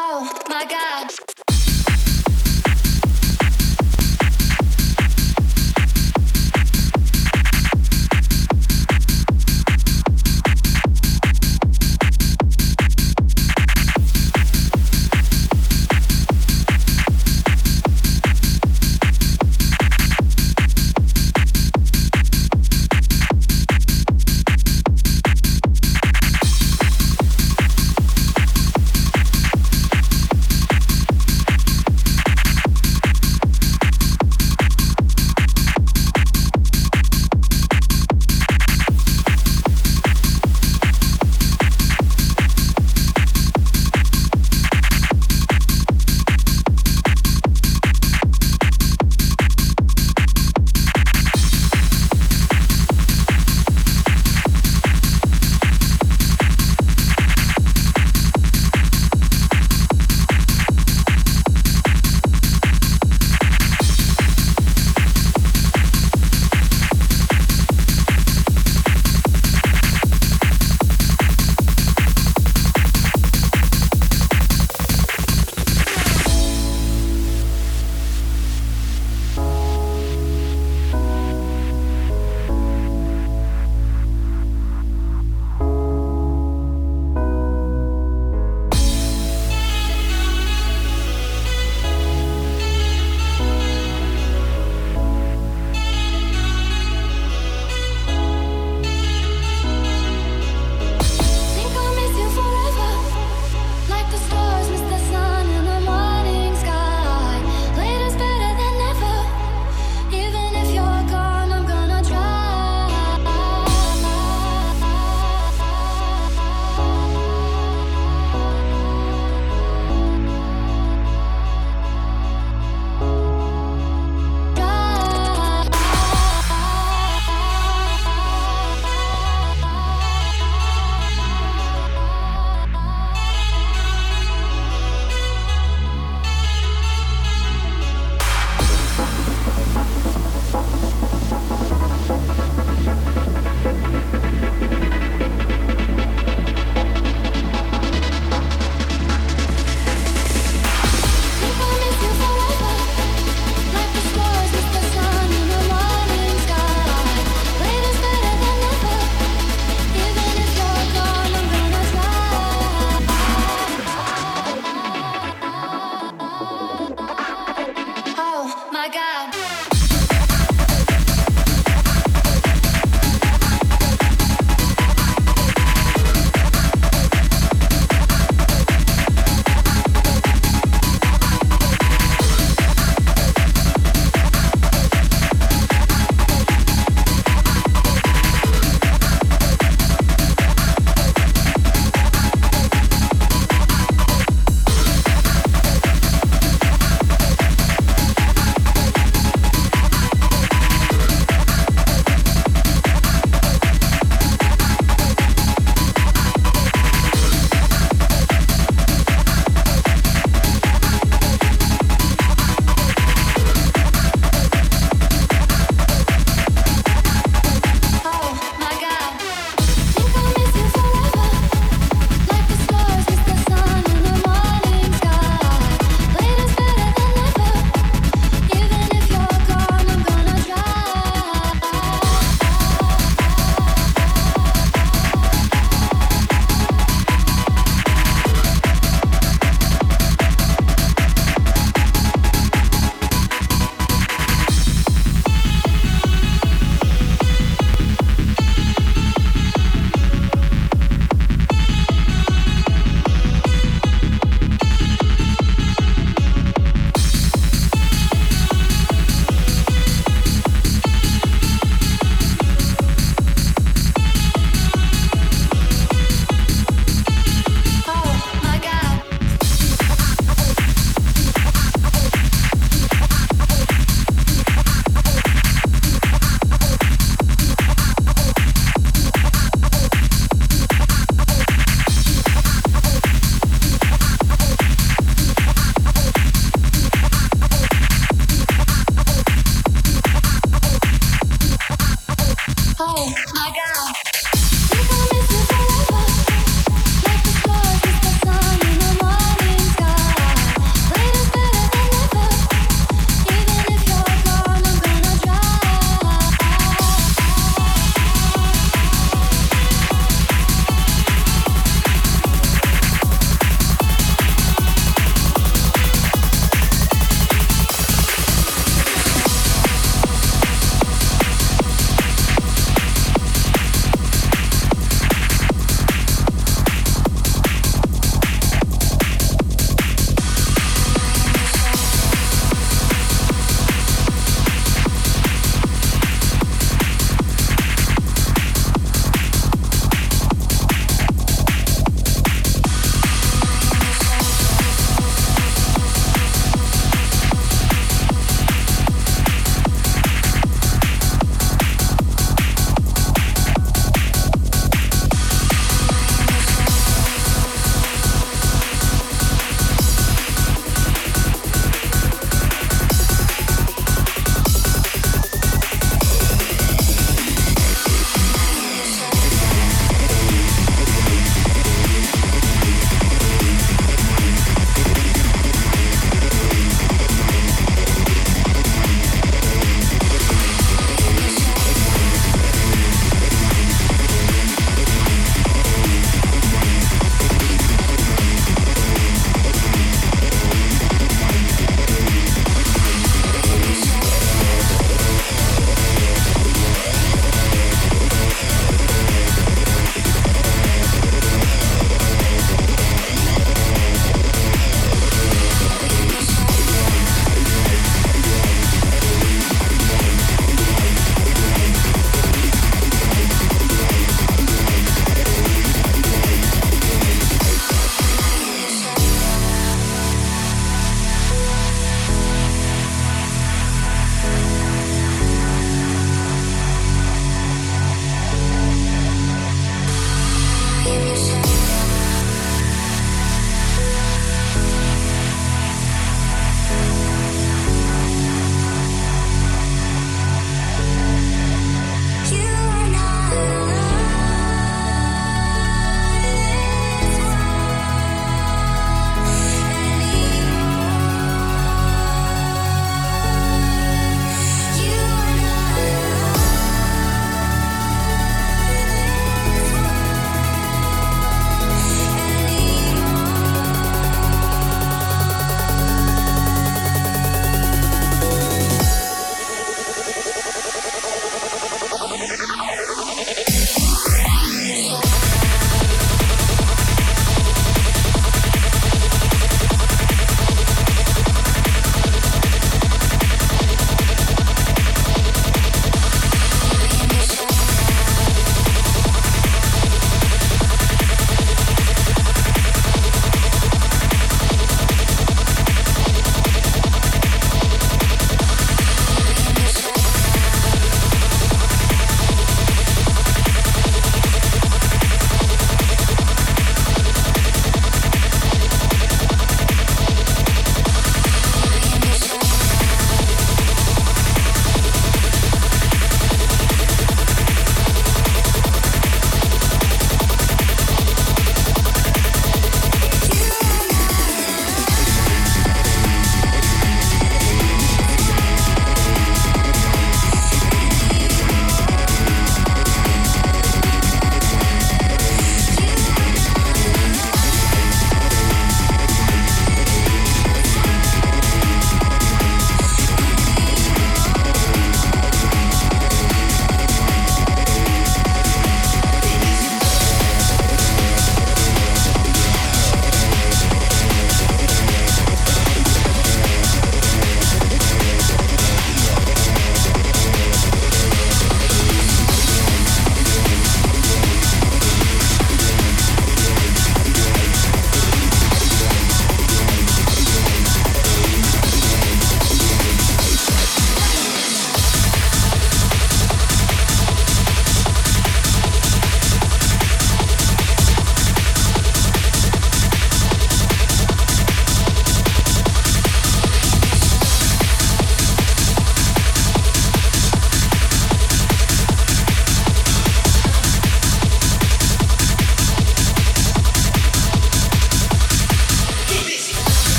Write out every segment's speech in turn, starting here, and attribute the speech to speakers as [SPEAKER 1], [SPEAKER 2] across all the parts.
[SPEAKER 1] Oh my god.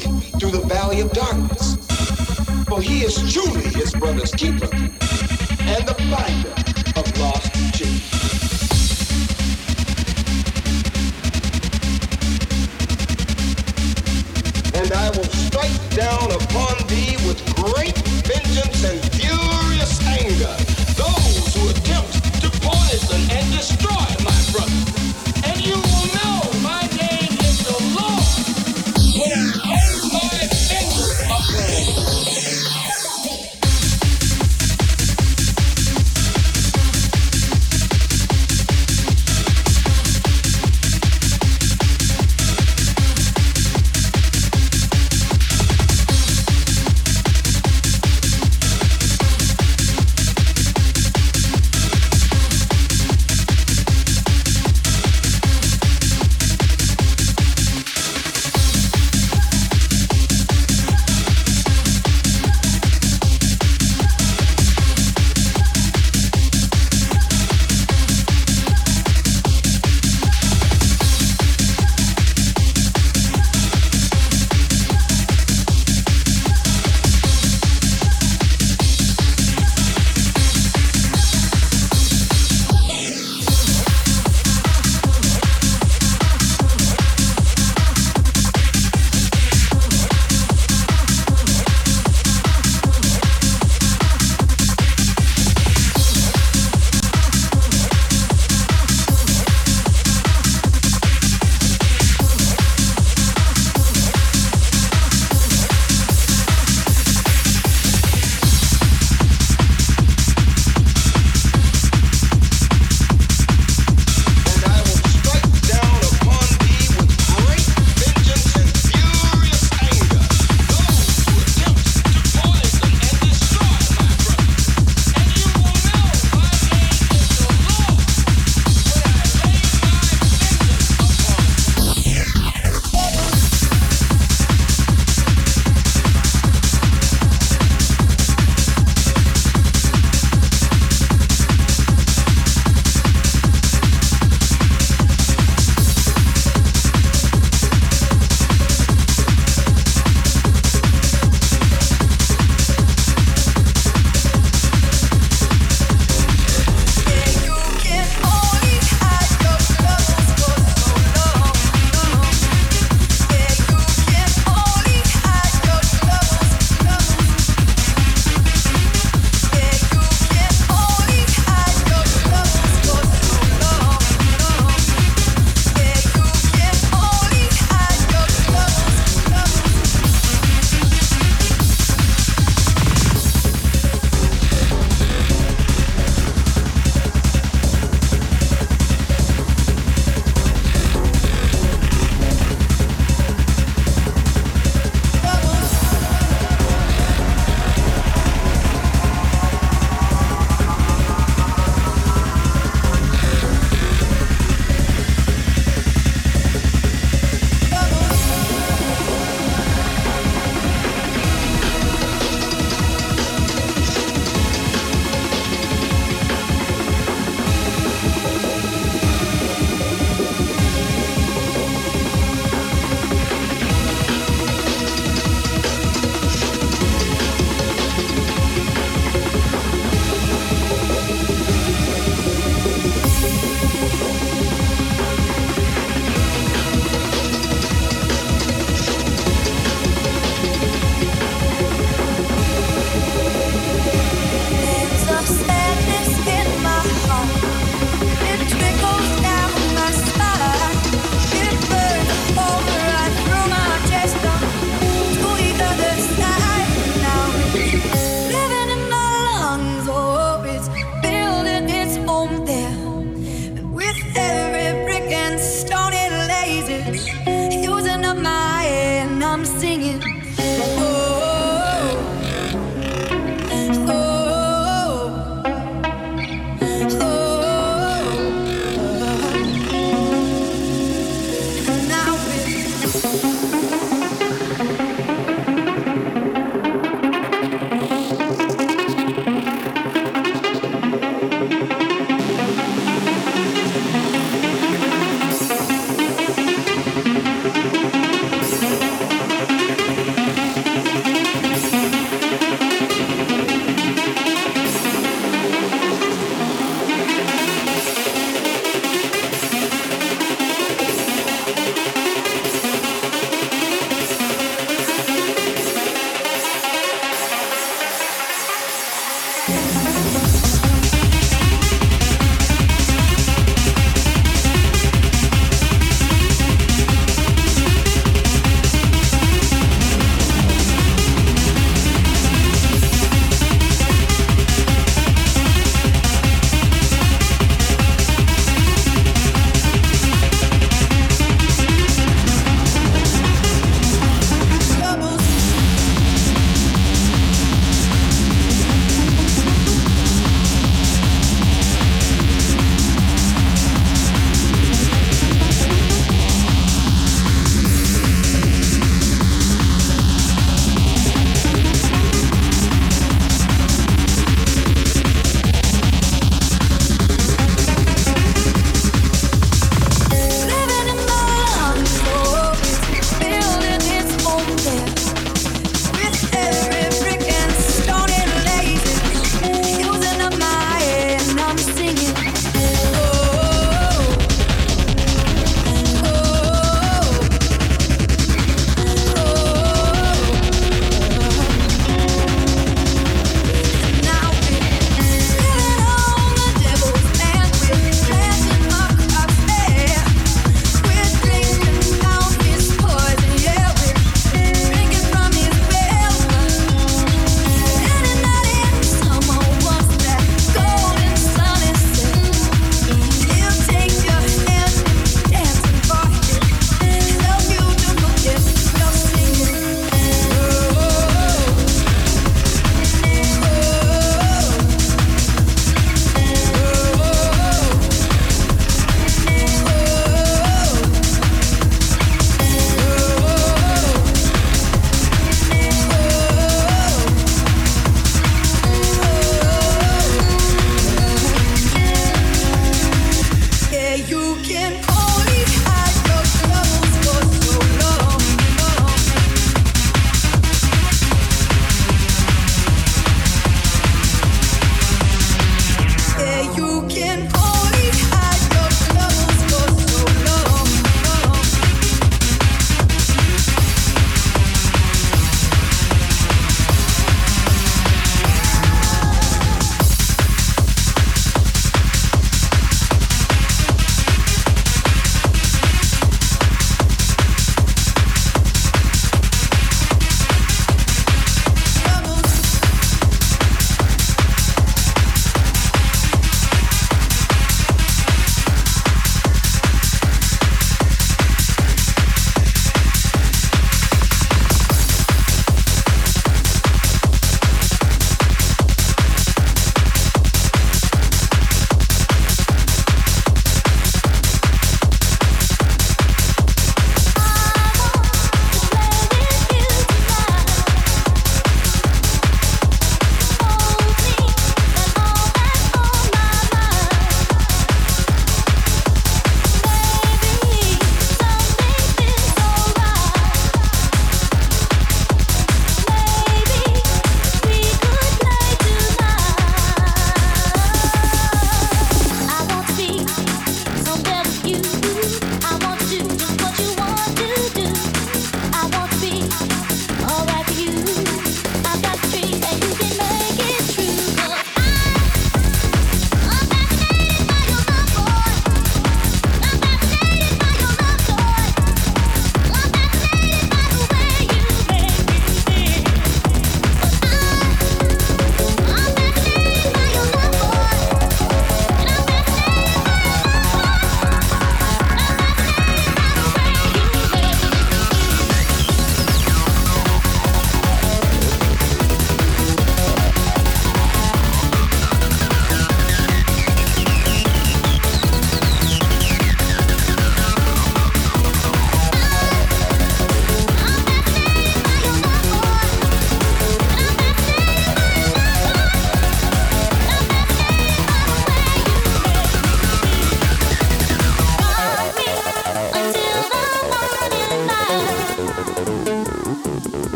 [SPEAKER 1] seek through the valley of darkness. For he is truly his brother's keeper and the finder of lost sheep. And I will strike down upon thee with great vengeance and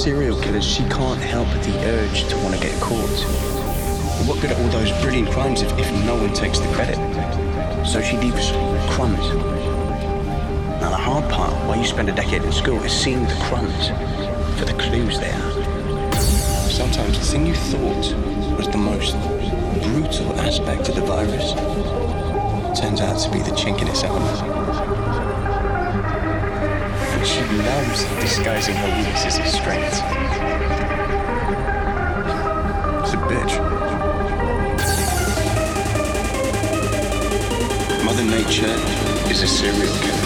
[SPEAKER 2] serial killers, she can't help the urge to want to get caught. What good are all those brilliant crimes if, if no one takes the credit? So she leaves crumbs. Now the hard part, why you spend a decade in school, is seeing the crumbs for the clues there. Sometimes the thing you thought was the most brutal aspect of the virus turns out to be the chink in its armor. She loves disguising her weaknesses as strengths. It's a bitch. Mother Nature is a serial killer.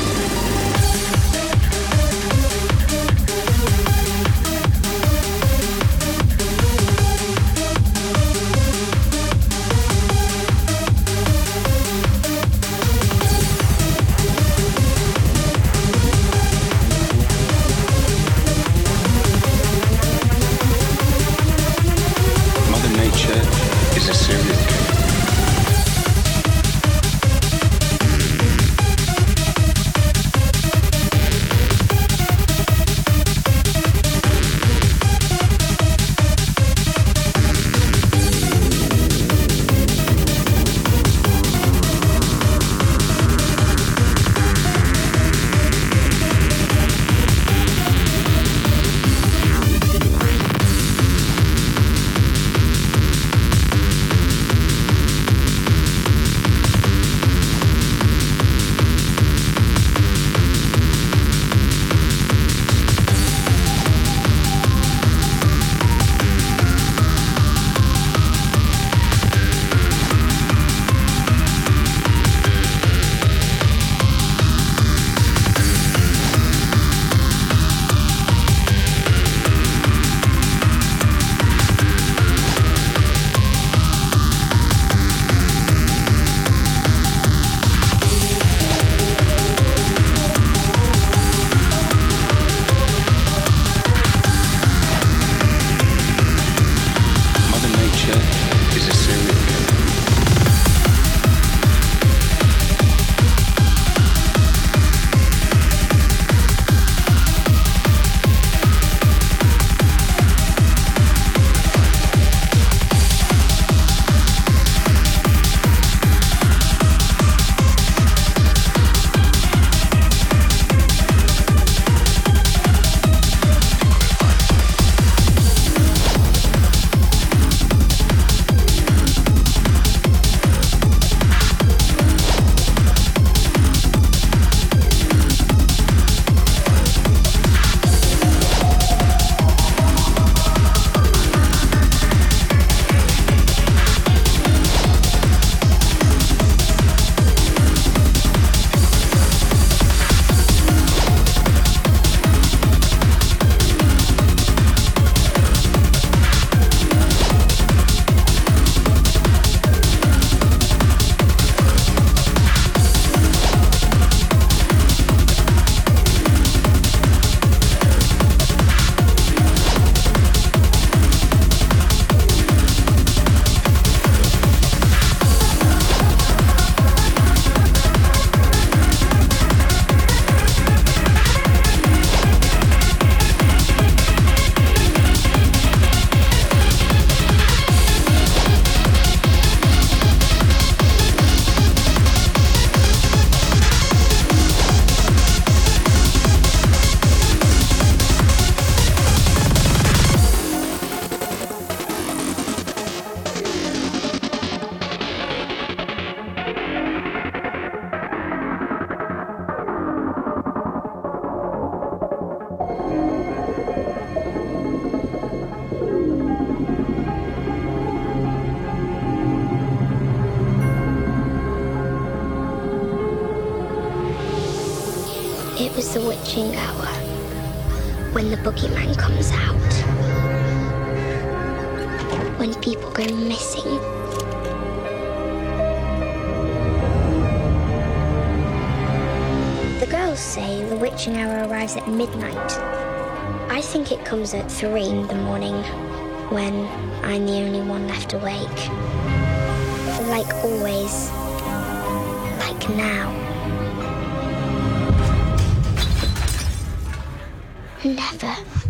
[SPEAKER 3] dream the morning when I'm the only one left awake. Like always, like now. Never.